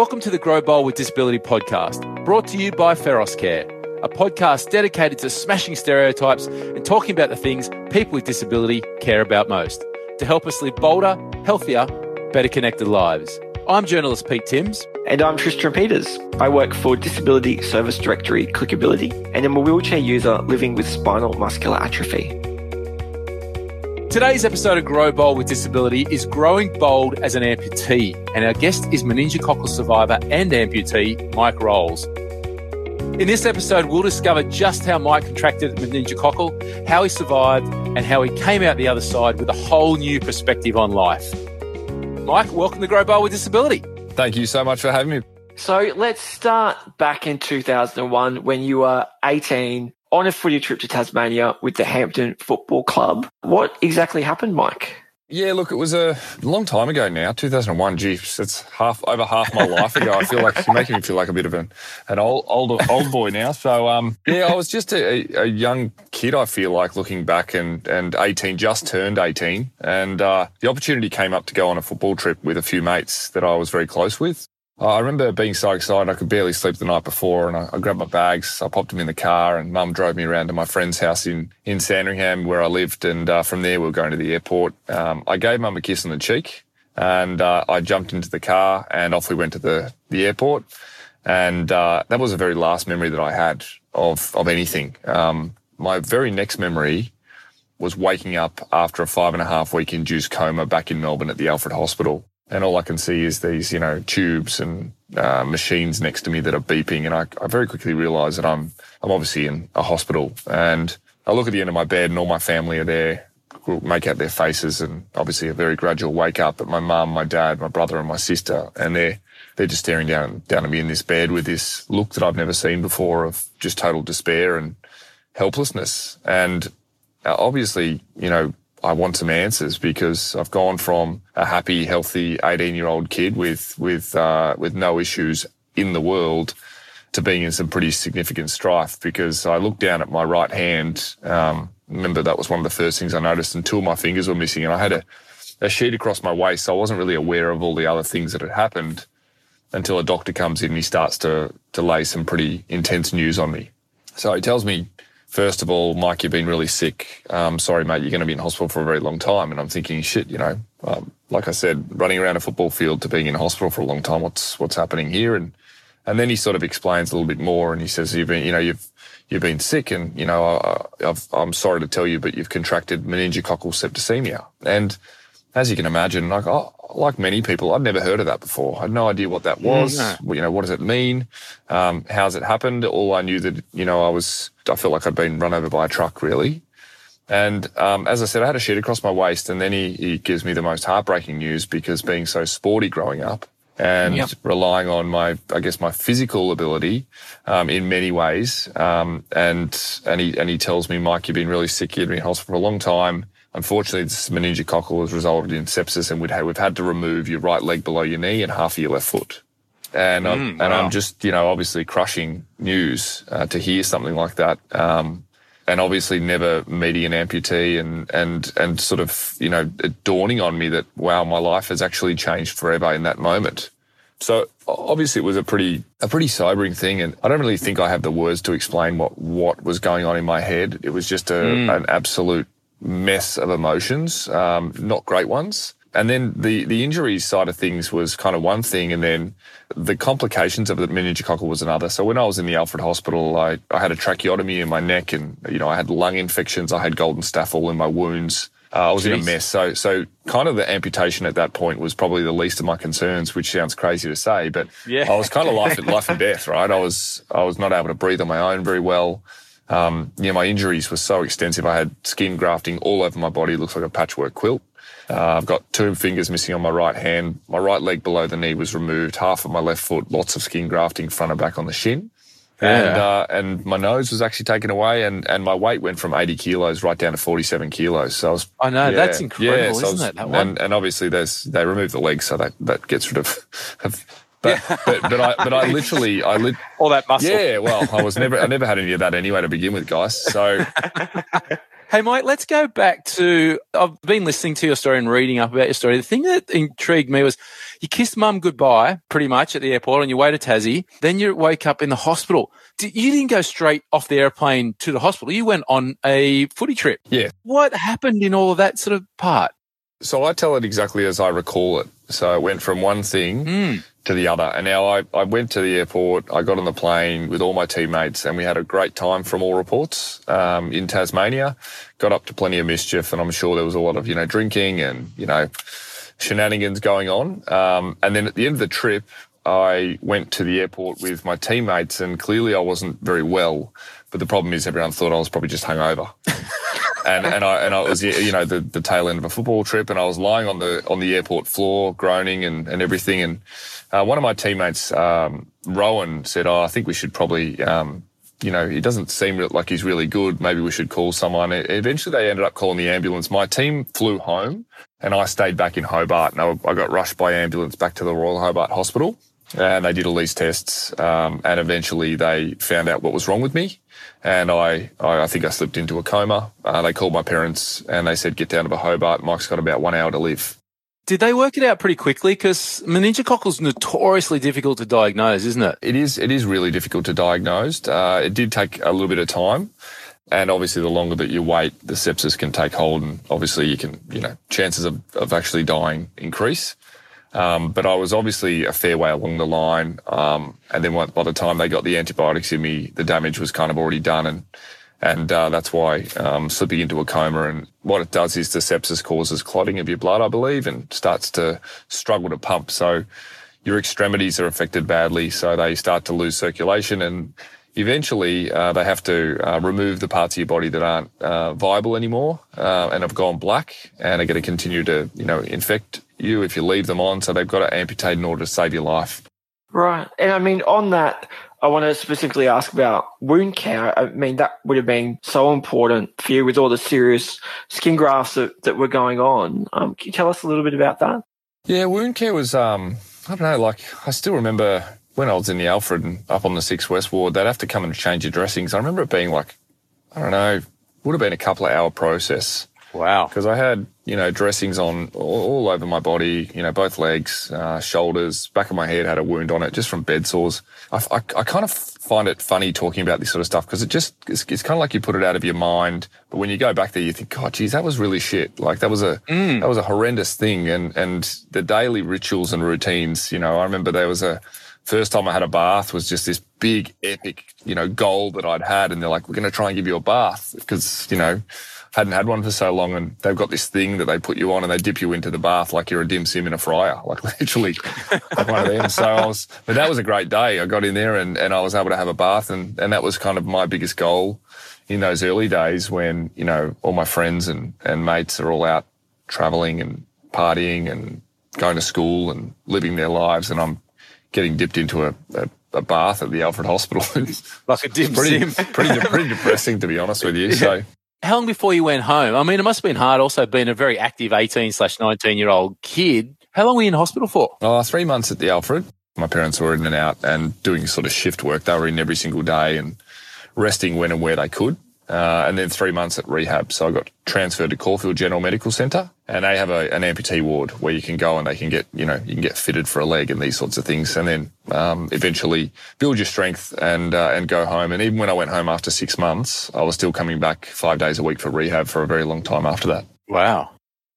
Welcome to the Grow Bold with Disability podcast, brought to you by Feros Care, a podcast dedicated to smashing stereotypes and talking about the things people with disability care about most to help us live bolder, healthier, better connected lives. I'm journalist Pete Timms. And I'm Tristan Peters. I work for Disability Service Directory Clickability and I'm a wheelchair user living with spinal muscular atrophy. Today's episode of Grow Bold with Disability is Growing Bold as an Amputee, and our guest is meningococcal survivor and amputee Mike Rolls. In this episode, we'll discover just how Mike contracted meningococcal, how he survived, and how he came out the other side with a whole new perspective on life. Mike, welcome to Grow Bold with Disability. Thank you so much for having me. So let's start back in 2001 when you were 18 on a footy trip to Tasmania with the Hampton Football Club. What exactly happened, Mike? Yeah, look, it was a long time ago now, 2001. Geez, it's half over half my life ago. I feel like you're making me feel like a bit of an, an old, old, old boy now. So, um, yeah, I was just a, a, young kid. I feel like looking back and, and 18, just turned 18. And, uh, the opportunity came up to go on a football trip with a few mates that I was very close with. I remember being so excited I could barely sleep the night before, and I, I, grabbed my bags, I popped them in the car, and Mum drove me around to my friend's house in in Sandringham where I lived, and uh, from there we were going to the airport. Um, I gave Mum a kiss on the cheek, and uh, I jumped into the car, and off we went to the the airport, and uh, that was the very last memory that I had of of anything. Um, my very next memory was waking up after a five and a half week induced coma back in Melbourne at the Alfred Hospital and all I can see is these, you know, tubes and uh, machines next to me that are beeping, and I, I very quickly realise that I'm I'm obviously in a hospital, and I look at the end of my bed, and all my family are there, make out their faces, and obviously a very gradual wake up. But my mum, my dad, my brother, and my sister, and they're they're just staring down down at me in this bed with this look that I've never seen before of just total despair and helplessness, and uh, obviously, you know, I want some answers because I've gone from a happy, healthy 18 year old kid with, with, uh, with no issues in the world to being in some pretty significant strife because I looked down at my right hand. Um, remember that was one of the first things I noticed and two of my fingers were missing and I had a, a sheet across my waist. So I wasn't really aware of all the other things that had happened until a doctor comes in and he starts to, to lay some pretty intense news on me. So he tells me, first of all, Mike, you've been really sick. Um, sorry, mate, you're going to be in hospital for a very long time. And I'm thinking, shit, you know, um, like I said, running around a football field to being in hospital for a long time. What's what's happening here? And and then he sort of explains a little bit more, and he says, you've been, you know, you've you've been sick, and you know, I, am sorry to tell you, but you've contracted meningococcal septicemia. And as you can imagine, like oh, like many people, I'd never heard of that before. I had no idea what that mm, was. You know, what does it mean? Um, how's it happened? All I knew that, you know, I was, I felt like I'd been run over by a truck really. And, um, as I said, I had a sheet across my waist and then he, he gives me the most heartbreaking news because being so sporty growing up and yep. relying on my, I guess, my physical ability, um, in many ways. Um, and, and he, and he tells me, Mike, you've been really sick. You've been in hospital for a long time Unfortunately, this meningococcal has resulted in sepsis, and we've had, we've had to remove your right leg below your knee and half of your left foot. And mm, I'm, and wow. I'm just you know obviously crushing news uh, to hear something like that. Um, and obviously never meeting an amputee and and and sort of you know dawning on me that wow my life has actually changed forever in that moment. So obviously it was a pretty a pretty sobering thing, and I don't really think I have the words to explain what what was going on in my head. It was just a, mm. an absolute mess of emotions, um, not great ones. And then the, the injuries side of things was kind of one thing. And then the complications of the meningococcal was another. So when I was in the Alfred Hospital, I, I had a tracheotomy in my neck and, you know, I had lung infections. I had golden staph all in my wounds. Uh, I was Jeez. in a mess. So, so kind of the amputation at that point was probably the least of my concerns, which sounds crazy to say, but yeah. I was kind of life, life and death, right? I was, I was not able to breathe on my own very well. Um, yeah, my injuries were so extensive. I had skin grafting all over my body. It looks like a patchwork quilt. Uh, I've got two fingers missing on my right hand. My right leg below the knee was removed. Half of my left foot, lots of skin grafting front and back on the shin. Yeah. And, uh, and my nose was actually taken away and, and my weight went from 80 kilos right down to 47 kilos. So I was, I know, yeah, that's incredible, yeah, so isn't was, it? That? And, and obviously there's, they removed the legs. So that, that gets rid of, of but, but, but I but I literally I lit all that muscle. Yeah, well, I was never I never had any of that anyway to begin with, guys. So Hey, Mike, let's go back to. I've been listening to your story and reading up about your story. The thing that intrigued me was you kissed mum goodbye pretty much at the airport on your way to Tassie. Then you woke up in the hospital. You didn't go straight off the airplane to the hospital. You went on a footy trip. Yeah. What happened in all of that sort of part? So I tell it exactly as I recall it. So it went from one thing Mm. To the other. And now I, I went to the airport, I got on the plane with all my teammates, and we had a great time from all reports um, in Tasmania. Got up to plenty of mischief, and I'm sure there was a lot of, you know, drinking and, you know, shenanigans going on. Um, and then at the end of the trip, I went to the airport with my teammates, and clearly I wasn't very well. But the problem is, everyone thought I was probably just hungover. and and I and I was you know the, the tail end of a football trip, and I was lying on the on the airport floor, groaning and, and everything. And uh, one of my teammates, um, Rowan, said, "Oh, I think we should probably." Um, you know, he doesn't seem like he's really good. Maybe we should call someone. Eventually, they ended up calling the ambulance. My team flew home, and I stayed back in Hobart. And I, I got rushed by ambulance back to the Royal Hobart Hospital, and they did all these tests. Um, and eventually, they found out what was wrong with me and I, I, I think I slipped into a coma. Uh, they called my parents and they said, get down to the Hobart. Mike's got about one hour to live. Did they work it out pretty quickly? Because meningococcal is notoriously difficult to diagnose, isn't it? It is, it is really difficult to diagnose. Uh, it did take a little bit of time. And obviously, the longer that you wait, the sepsis can take hold. And obviously, you can, you know, chances of, of actually dying increase. Um, but I was obviously a fair way along the line. Um, and then by the time they got the antibiotics in me, the damage was kind of already done. And, and, uh, that's why, um, slipping into a coma. And what it does is the sepsis causes clotting of your blood, I believe, and starts to struggle to pump. So your extremities are affected badly. So they start to lose circulation and, Eventually, uh, they have to uh, remove the parts of your body that aren't uh, viable anymore uh, and have gone black, and are going to continue to, you know, infect you if you leave them on. So they've got to amputate in order to save your life. Right. And I mean, on that, I want to specifically ask about wound care. I mean, that would have been so important for you with all the serious skin grafts that, that were going on. Um, can you tell us a little bit about that? Yeah, wound care was, um, I don't know, like, I still remember when I was in the Alfred and up on the 6 West Ward, they'd have to come and change your dressings. I remember it being like, I don't know, would have been a couple of hour process. Wow. Because I had, you know, dressings on all, all over my body, you know, both legs, uh, shoulders, back of my head had a wound on it just from bed sores. I, I, I kind of find it funny talking about this sort of stuff because it just, it's, it's, kind of like you put it out of your mind. But when you go back there, you think, God, geez, that was really shit. Like that was a, mm. that was a horrendous thing. And, and the daily rituals and routines, you know, I remember there was a, first time I had a bath was just this big epic, you know, goal that I'd had. And they're like, we're going to try and give you a bath because, you know, hadn't had one for so long. And they've got this thing that they put you on and they dip you into the bath like you're a dim sim in a fryer, like literally like one of them. So I was, but that was a great day. I got in there and, and I was able to have a bath. And, and that was kind of my biggest goal in those early days when, you know, all my friends and, and mates are all out traveling and partying and going to school and living their lives. And I'm, getting dipped into a, a, a bath at the Alfred Hospital. like a dim pretty, sim. pretty, pretty depressing, to be honest with you. So, how long before you went home? I mean, it must have been hard. Also, being a very active eighteen slash nineteen year old kid. How long were you in hospital for? Oh, three months at the Alfred. My parents were in and out and doing sort of shift work. They were in every single day and resting when and where they could. Uh, and then three months at rehab. So I got transferred to Caulfield General Medical Centre, and they have a, an amputee ward where you can go and they can get, you know, you can get fitted for a leg and these sorts of things, and then um, eventually build your strength and uh, and go home. And even when I went home after six months, I was still coming back five days a week for rehab for a very long time after that. Wow.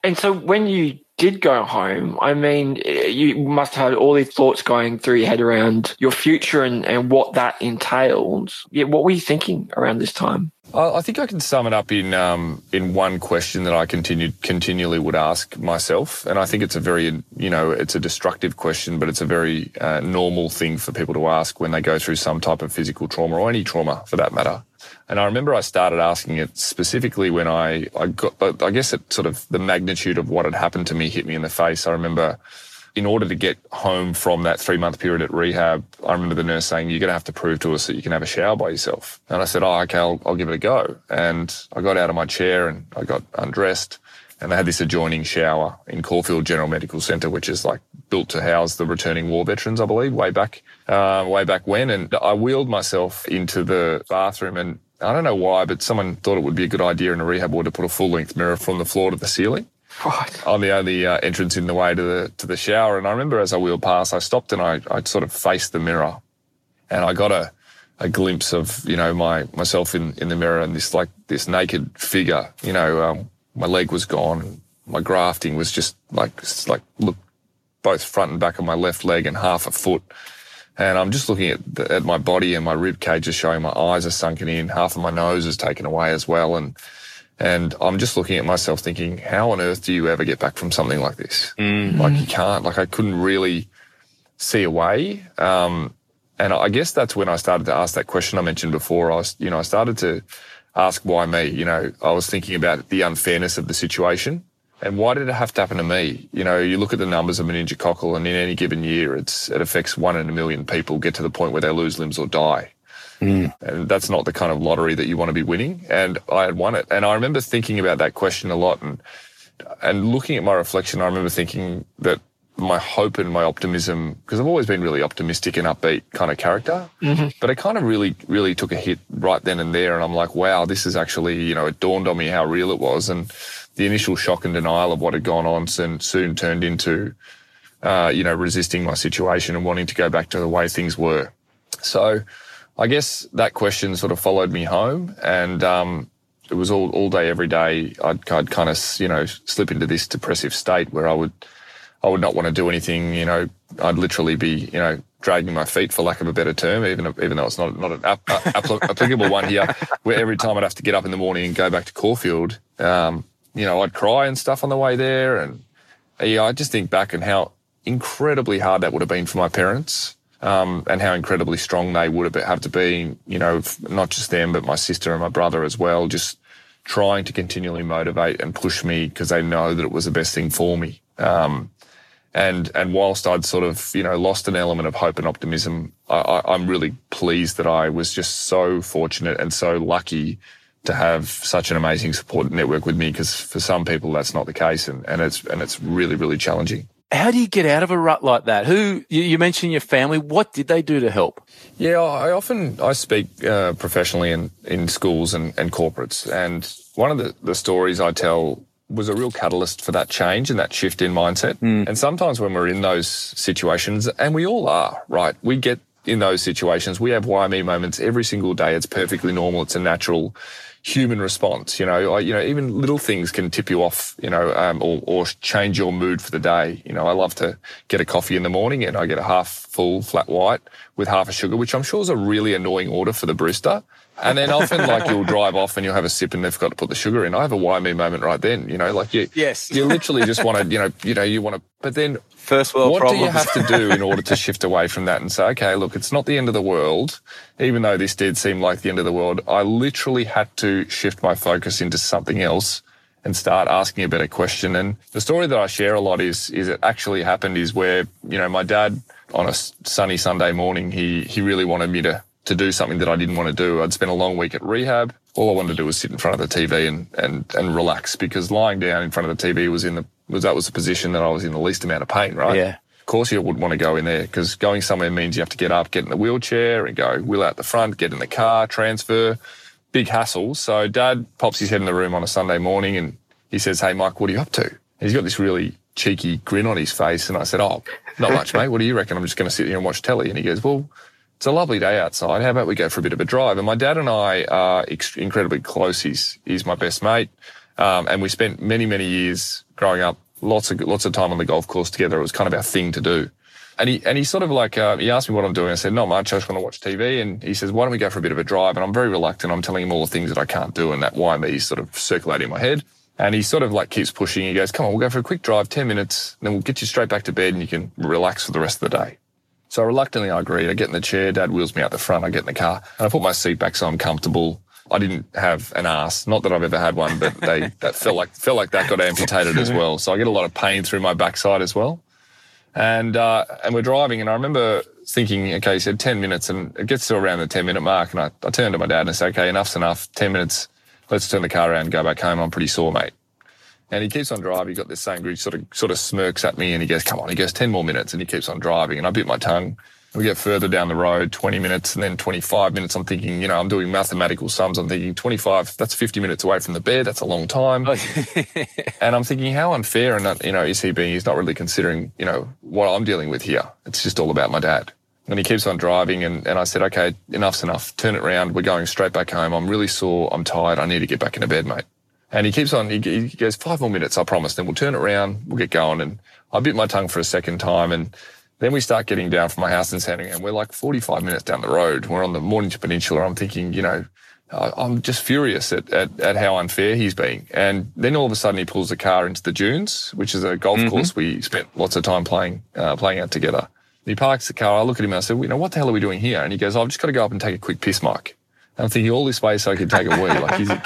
And so when you did go home, I mean, you must have all these thoughts going through your head around your future and, and what that entailed. Yeah, what were you thinking around this time? I think I can sum it up in um, in one question that I continued continually would ask myself, and I think it's a very you know it's a destructive question, but it's a very uh, normal thing for people to ask when they go through some type of physical trauma or any trauma for that matter. And I remember I started asking it specifically when I I got I guess it sort of the magnitude of what had happened to me hit me in the face. I remember in order to get home from that three month period at rehab, I remember the nurse saying, you're going to have to prove to us that you can have a shower by yourself. And I said, oh, okay, I'll, I'll give it a go. And I got out of my chair and I got undressed and they had this adjoining shower in Caulfield General Medical Centre, which is like built to house the returning war veterans, I believe, way back, uh, way back when. And I wheeled myself into the bathroom and I don't know why, but someone thought it would be a good idea in a rehab ward to put a full length mirror from the floor to the ceiling. Right. On the only uh, entrance in the way to the to the shower, and I remember as I wheeled past, I stopped and I I sort of faced the mirror, and I got a a glimpse of you know my myself in in the mirror and this like this naked figure. You know, um, my leg was gone, my grafting was just like like look both front and back of my left leg and half a foot. And I'm just looking at, the, at my body and my rib cage is showing my eyes are sunken in, half of my nose is taken away as well. And, and I'm just looking at myself thinking, how on earth do you ever get back from something like this? Mm. Like you can't, like I couldn't really see a way. Um, and I guess that's when I started to ask that question I mentioned before. I was, you know, I started to ask why me, you know, I was thinking about the unfairness of the situation and why did it have to happen to me? You know, you look at the numbers of meningococcal and in any given year, it's, it affects one in a million people get to the point where they lose limbs or die. Mm. And that's not the kind of lottery that you want to be winning. And I had won it. And I remember thinking about that question a lot and, and looking at my reflection, I remember thinking that my hope and my optimism, because I've always been really optimistic and upbeat kind of character, mm-hmm. but it kind of really, really took a hit right then and there. And I'm like, wow, this is actually, you know, it dawned on me how real it was. And the initial shock and denial of what had gone on soon, soon turned into, uh, you know, resisting my situation and wanting to go back to the way things were. So I guess that question sort of followed me home and, um, it was all, all day, every day. I'd, I'd kind of, you know, slip into this depressive state where I would, I would not want to do anything, you know, I'd literally be, you know, dragging my feet for lack of a better term, even, even though it's not, not an ap- applicable one here, where every time I'd have to get up in the morning and go back to Caulfield, um, you know, I'd cry and stuff on the way there. And yeah, I just think back and how incredibly hard that would have been for my parents. Um, and how incredibly strong they would have, have to be, you know, not just them, but my sister and my brother as well, just trying to continually motivate and push me because they know that it was the best thing for me. Um, and, and whilst I'd sort of, you know, lost an element of hope and optimism, I, I'm really pleased that I was just so fortunate and so lucky to have such an amazing support network with me because for some people that's not the case and, and it's and it's really really challenging. How do you get out of a rut like that? Who you, you mentioned your family. What did they do to help? Yeah i often i speak uh, professionally in in schools and, and corporates and one of the, the stories i tell was a real catalyst for that change and that shift in mindset. Mm. and sometimes when we're in those situations and we all are right? We get in those situations. We have why me moments every single day. It's perfectly normal. It's a natural human response. You know, I, you know, even little things can tip you off. You know, um, or, or change your mood for the day. You know, I love to get a coffee in the morning, and I get a half full flat white with half a sugar, which I'm sure is a really annoying order for the barista. And then often, like you'll drive off and you'll have a sip and they've got to put the sugar in. I have a why me moment right then. You know, like you, yes, you literally just want to, you know, you know, you want to. But then, first world what problems. do you have to do in order to shift away from that and say, okay, look, it's not the end of the world, even though this did seem like the end of the world. I literally had to shift my focus into something else and start asking a better question. And the story that I share a lot is, is it actually happened is where, you know, my dad on a sunny Sunday morning, he, he really wanted me to to do something that I didn't want to do. I'd spent a long week at rehab. All I wanted to do was sit in front of the TV and, and, and relax because lying down in front of the TV was in the, was, that was the position that I was in the least amount of pain, right? Yeah. Of course you would want to go in there because going somewhere means you have to get up, get in the wheelchair and go wheel out the front, get in the car, transfer, big hassle. So dad pops his head in the room on a Sunday morning and he says, Hey, Mike, what are you up to? And he's got this really cheeky grin on his face. And I said, Oh, not much, mate. What do you reckon? I'm just going to sit here and watch telly. And he goes, well, it's a lovely day outside. How about we go for a bit of a drive? And my dad and I are ex- incredibly close. He's, he's my best mate. Um, and we spent many, many years growing up, lots of, lots of time on the golf course together. It was kind of our thing to do. And he, and he sort of like, uh, he asked me what I'm doing. I said, not much. I just want to watch TV. And he says, why don't we go for a bit of a drive? And I'm very reluctant. I'm telling him all the things that I can't do. And that why me sort of circulating in my head. And he sort of like keeps pushing. He goes, come on, we'll go for a quick drive, 10 minutes. Then we'll get you straight back to bed and you can relax for the rest of the day. So reluctantly, I agreed. I get in the chair. Dad wheels me out the front. I get in the car and I put my seat back so I'm comfortable. I didn't have an ass. Not that I've ever had one, but they that felt like felt like that got amputated as well. So I get a lot of pain through my backside as well. And uh, and we're driving, and I remember thinking, okay, he said ten minutes, and it gets to around the ten minute mark, and I, I turned to my dad and I said, okay, enough's enough. Ten minutes. Let's turn the car around and go back home. I'm pretty sore, mate. And he keeps on driving. He got this same group, sort of, sort of smirks at me and he goes, come on. He goes, 10 more minutes and he keeps on driving. And I bit my tongue We get further down the road, 20 minutes and then 25 minutes. I'm thinking, you know, I'm doing mathematical sums. I'm thinking 25, that's 50 minutes away from the bed. That's a long time. Oh. and I'm thinking, how unfair and, you know, is he being, he's not really considering, you know, what I'm dealing with here. It's just all about my dad. And he keeps on driving and, and I said, okay, enough's enough. Turn it around. We're going straight back home. I'm really sore. I'm tired. I need to get back into bed, mate. And he keeps on, he, he goes, five more minutes, I promise. Then we'll turn it around. We'll get going. And I bit my tongue for a second time. And then we start getting down from my house in Sandringham. We're like 45 minutes down the road. We're on the Mornington Peninsula. I'm thinking, you know, I'm just furious at, at, at, how unfair he's being. And then all of a sudden he pulls the car into the dunes, which is a golf mm-hmm. course we spent lots of time playing, uh, playing out together. He parks the car. I look at him and I said, well, you know, what the hell are we doing here? And he goes, I've just got to go up and take a quick piss, Mike. I'm thinking all this way so I could take a wee. Like he's you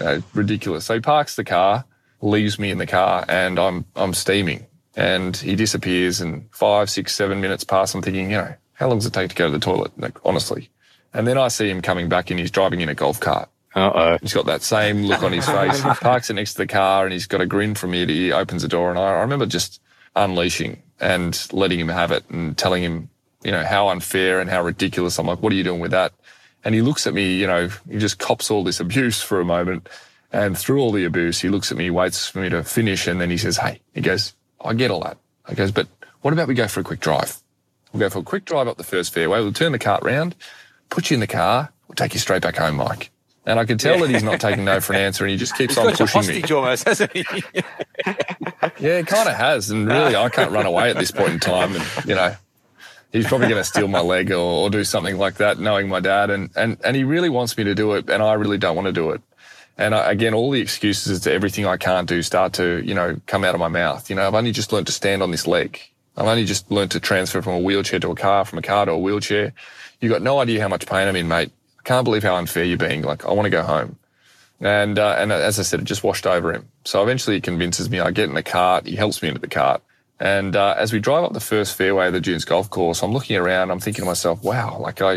know, ridiculous. So he parks the car, leaves me in the car and I'm, I'm steaming and he disappears and five, six, seven minutes pass. I'm thinking, you know, how long does it take to go to the toilet? Like, honestly. And then I see him coming back and he's driving in a golf cart. Uh-oh. He's got that same look on his face. He parks it next to the car and he's got a grin from ear to ear, opens the door. And I, I remember just unleashing and letting him have it and telling him, you know, how unfair and how ridiculous. I'm like, what are you doing with that? And he looks at me, you know, he just cops all this abuse for a moment. And through all the abuse, he looks at me, waits for me to finish. And then he says, Hey, he goes, I get all that. I goes, but what about we go for a quick drive? We'll go for a quick drive up the first fairway. We'll turn the cart round, put you in the car. We'll take you straight back home, Mike. And I can tell yeah. that he's not taking no for an answer, and he just keeps he's on pushing me. almost, hasn't he? yeah, it kind of has, and really, I can't run away at this point in time. And you know, he's probably going to steal my leg or, or, do something like that, knowing my dad. And and and he really wants me to do it, and I really don't want to do it. And I, again, all the excuses to everything I can't do start to you know come out of my mouth. You know, I've only just learned to stand on this leg. I've only just learned to transfer from a wheelchair to a car, from a car to a wheelchair. You got no idea how much pain I'm in, mate. I can't believe how unfair you're being. Like, I want to go home. And, uh, and as I said, it just washed over him. So eventually he convinces me. I get in the cart. He helps me into the cart. And uh, as we drive up the first fairway of the Dunes Golf Course, I'm looking around. I'm thinking to myself, wow, like I,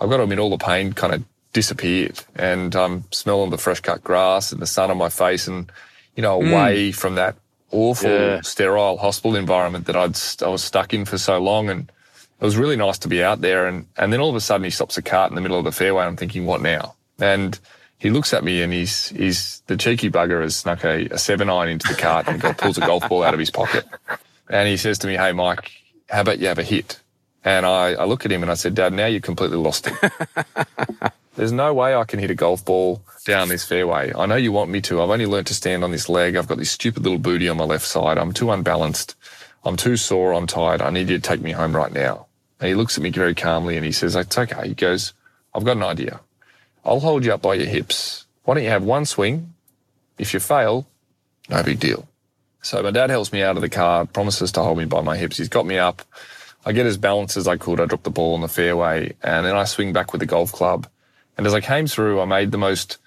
I've got to admit, all the pain kind of disappeared, and I'm smelling the fresh cut grass and the sun on my face, and you know, away mm. from that awful yeah. sterile hospital environment that I'd I was stuck in for so long, and it was really nice to be out there. And, and then all of a sudden he stops a cart in the middle of the fairway. I'm thinking, what now? And he looks at me and he's, he's, the cheeky bugger has snuck a, a seven iron into the cart and got, pulls a golf ball out of his pocket. And he says to me, Hey, Mike, how about you have a hit? And I, I look at him and I said, Dad, now you've completely lost it. There's no way I can hit a golf ball down this fairway. I know you want me to. I've only learned to stand on this leg. I've got this stupid little booty on my left side. I'm too unbalanced. I'm too sore. I'm tired. I need you to take me home right now. And he looks at me very calmly and he says, It's okay. He goes, I've got an idea. I'll hold you up by your hips. Why don't you have one swing? If you fail, no big deal. So my dad helps me out of the car, promises to hold me by my hips. He's got me up. I get as balanced as I could. I drop the ball on the fairway and then I swing back with the golf club. And as I came through, I made the most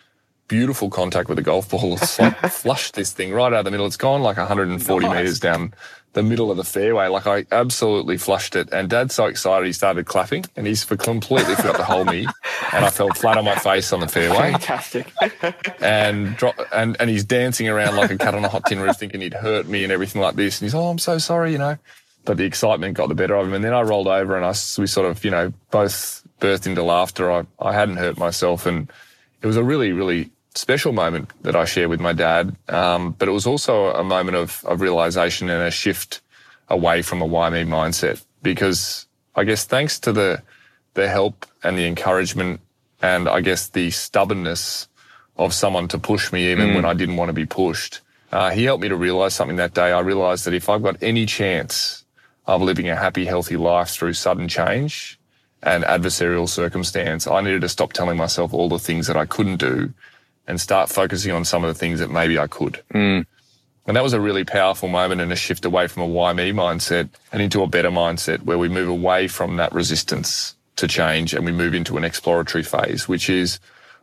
beautiful contact with the golf ball. It's like flushed this thing right out of the middle. It's gone like 140 nice. meters down the middle of the fairway. Like I absolutely flushed it. And dad's so excited he started clapping and he's completely forgot to hold me. And I fell flat on my face on the fairway. Fantastic. and, drop, and, and he's dancing around like a cat on a hot tin roof thinking he'd hurt me and everything like this. And he's, oh, I'm so sorry, you know. But the excitement got the better of him. And then I rolled over and I, we sort of, you know, both burst into laughter. I, I hadn't hurt myself. And it was a really, really special moment that I share with my dad. Um, but it was also a moment of, of realization and a shift away from a why me mindset because I guess thanks to the, the help and the encouragement and I guess the stubbornness of someone to push me even mm. when I didn't want to be pushed. Uh, he helped me to realize something that day. I realized that if I've got any chance of living a happy, healthy life through sudden change and adversarial circumstance, I needed to stop telling myself all the things that I couldn't do and start focusing on some of the things that maybe I could. Mm. And that was a really powerful moment and a shift away from a why me mindset and into a better mindset where we move away from that resistance to change and we move into an exploratory phase, which is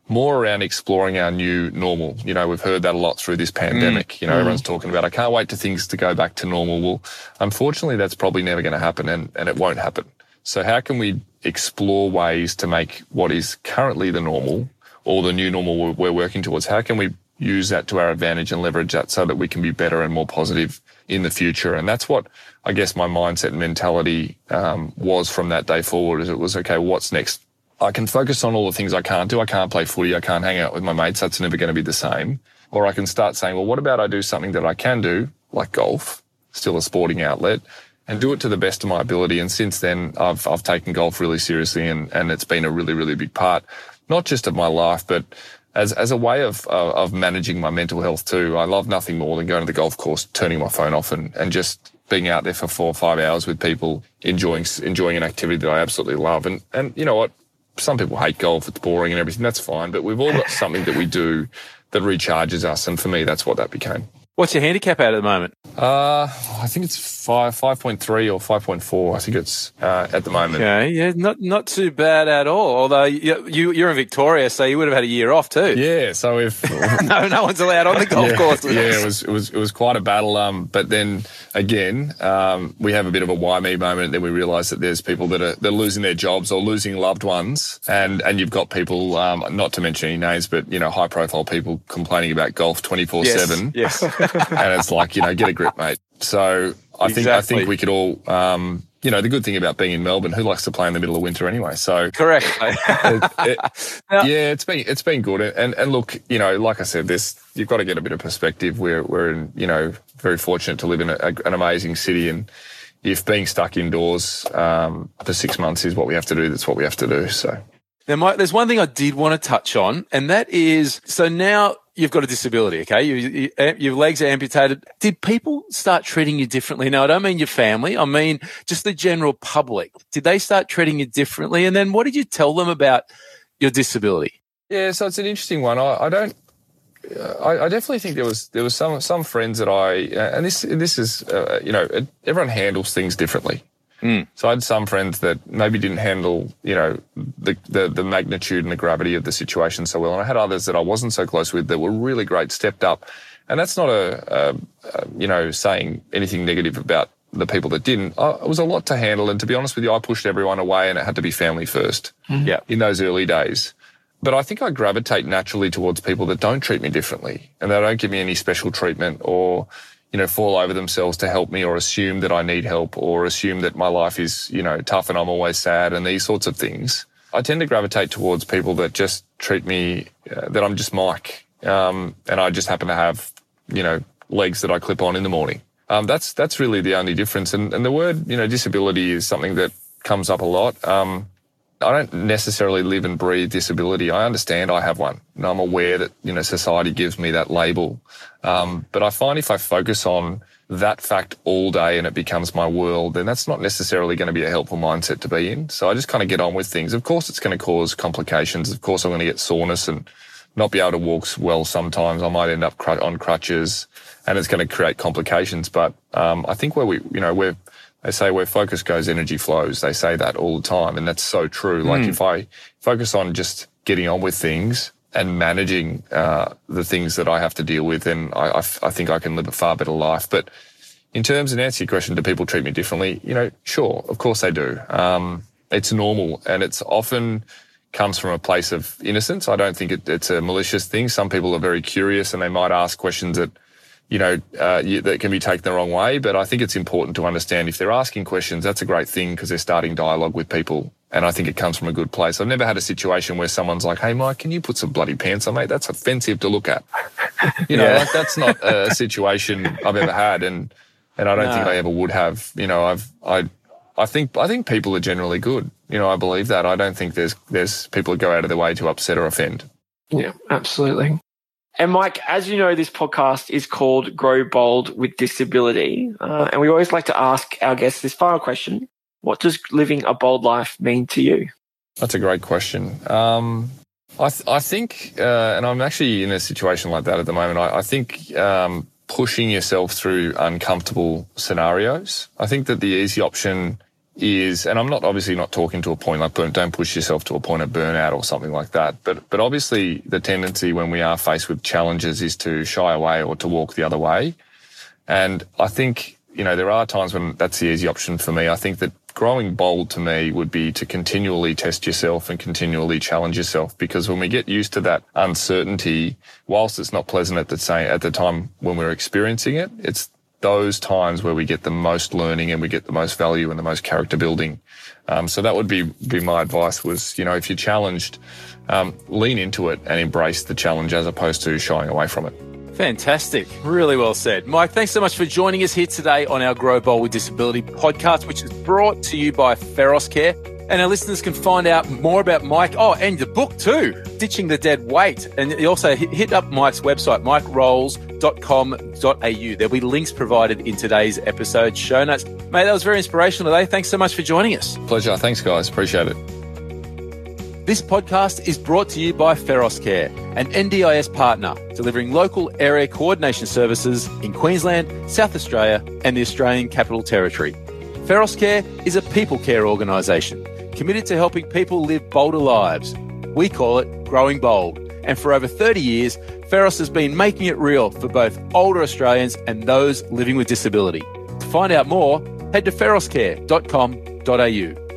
more around exploring our new normal. You know, we've heard that a lot through this pandemic. Mm. You know, mm. everyone's talking about, I can't wait to things to go back to normal. Well, unfortunately, that's probably never going to happen and, and it won't happen. So how can we explore ways to make what is currently the normal or the new normal we're working towards, how can we use that to our advantage and leverage that so that we can be better and more positive in the future. And that's what I guess my mindset and mentality um, was from that day forward. Is it was okay, what's next? I can focus on all the things I can't do. I can't play footy. I can't hang out with my mates. That's never going to be the same. Or I can start saying, well, what about I do something that I can do, like golf, still a sporting outlet, and do it to the best of my ability. And since then, I've I've taken golf really seriously, and and it's been a really really big part, not just of my life, but as as a way of uh, of managing my mental health too. I love nothing more than going to the golf course, turning my phone off, and and just being out there for four or five hours with people, enjoying enjoying an activity that I absolutely love. And and you know what, some people hate golf; it's boring and everything. That's fine, but we've all got something that we do that recharges us, and for me, that's what that became. What's your handicap at at the moment? Uh, I think it's five, 5.3 or 5.4. I think it's, uh, at the moment. Okay. Yeah. Not, not too bad at all. Although you, you, you're in Victoria, so you would have had a year off too. Yeah. So if, no, no one's allowed on the golf yeah, course. Yeah. It was, it was, it was quite a battle. Um, but then again, um, we have a bit of a why me moment. Then we realize that there's people that are, they're losing their jobs or losing loved ones. And, and you've got people, um, not to mention any names, but, you know, high profile people complaining about golf 24 seven. Yes. and it's like, you know, get a grip, mate. So I Exactly. think, I think we could all, um, you know, the good thing about being in Melbourne, who likes to play in the middle of winter anyway? So Correct. it, it, yeah, it's been it's been good, and and look, you know, like I said, this you've got to get a bit of perspective. We're we're in, you know very fortunate to live in a, an amazing city, and if being stuck indoors um, for six months is what we have to do, that's what we have to do. So Now, Mike, there's one thing I did want to touch on, and that is so now you've got a disability, okay? You, you, your legs are amputated. Did people start treating you differently? Now, I don't mean your family, I mean just the general public. Did they start treating you differently? And then what did you tell them about your disability? yeah, so it's an interesting one. I, I don't. I, definitely think there was there was some some friends that I and this this is uh, you know everyone handles things differently. Mm. So I had some friends that maybe didn't handle, you know, the, the the magnitude and the gravity of the situation so well, and I had others that I wasn't so close with that were really great, stepped up, and that's not a, a, a you know saying anything negative about the people that didn't. I, it was a lot to handle, and to be honest with you, I pushed everyone away, and it had to be family first mm-hmm. Yeah. in those early days. But I think I gravitate naturally towards people that don't treat me differently and they don't give me any special treatment or, you know, fall over themselves to help me or assume that I need help or assume that my life is, you know, tough and I'm always sad and these sorts of things. I tend to gravitate towards people that just treat me, uh, that I'm just Mike. Um, and I just happen to have, you know, legs that I clip on in the morning. Um, that's, that's really the only difference. And, and the word, you know, disability is something that comes up a lot. Um, I don't necessarily live and breathe disability. I understand I have one and I'm aware that, you know, society gives me that label. Um, but I find if I focus on that fact all day and it becomes my world, then that's not necessarily going to be a helpful mindset to be in. So I just kind of get on with things. Of course, it's going to cause complications. Of course, I'm going to get soreness and not be able to walk well sometimes. I might end up on crutches and it's going to create complications. But, um, I think where we, you know, we're, they say where focus goes, energy flows. They say that all the time. And that's so true. Like if I focus on just getting on with things and managing, uh, the things that I have to deal with, then I, I f- I think I can live a far better life. But in terms and answer your question, do people treat me differently? You know, sure. Of course they do. Um, it's normal and it's often comes from a place of innocence. I don't think it, it's a malicious thing. Some people are very curious and they might ask questions that, you know, uh, you, that can be taken the wrong way. But I think it's important to understand if they're asking questions, that's a great thing because they're starting dialogue with people. And I think it comes from a good place. I've never had a situation where someone's like, Hey, Mike, can you put some bloody pants on, mate? That's offensive to look at. You know, Yeah. like that's not a situation I've ever had. And, and I don't think I ever would have, you know, I've, I, I think, I think people are generally good. You know, I believe that. I don't think there's, there's people that go out of their way to upset or offend. Yeah, absolutely. And Mike, as you know, this podcast is called Grow Bold with Disability. Uh, and we always like to ask our guests this final question. What does living a bold life mean to you? That's a great question. Um, I, th- I think, uh, and I'm actually in a situation like that at the moment. I, I think um, pushing yourself through uncomfortable scenarios. I think that the easy option is, and I'm not obviously not talking to a point like don't push yourself to a point of burnout or something like that. But but obviously the tendency when we are faced with challenges is to shy away or to walk the other way. And I think, you know, there are times when that's the easy option for me. I think that growing bold to me would be to continually test yourself and continually challenge yourself because when we get used to that uncertainty, whilst it's not pleasant at the same, at the time when we're experiencing it, it's those times where we get the most learning and we get the most value and the most character building. Um, so that would be be my advice. Was you know if you're challenged, um, lean into it and embrace the challenge as opposed to shying away from it. Fantastic. Really well said. Mike, thanks so much for joining us here today on our Grow Bold with Disability podcast, which is brought to you by Feros Care. And our listeners can find out more about Mike. Oh, and the book too, Ditching the Dead Weight. And also hit up Mike's website, mikerolls.com.au. There'll be links provided in today's episode show notes. Mate, that was very inspirational today. Thanks so much for joining us. Pleasure. Thanks, guys. Appreciate it. This podcast is brought to you by Feros Care, an NDIS partner delivering local area coordination services in Queensland, South Australia, and the Australian Capital Territory. Feros Care is a people care organisation committed to helping people live bolder lives. We call it Growing Bold. And for over 30 years, Feros has been making it real for both older Australians and those living with disability. To find out more, head to feroscare.com.au.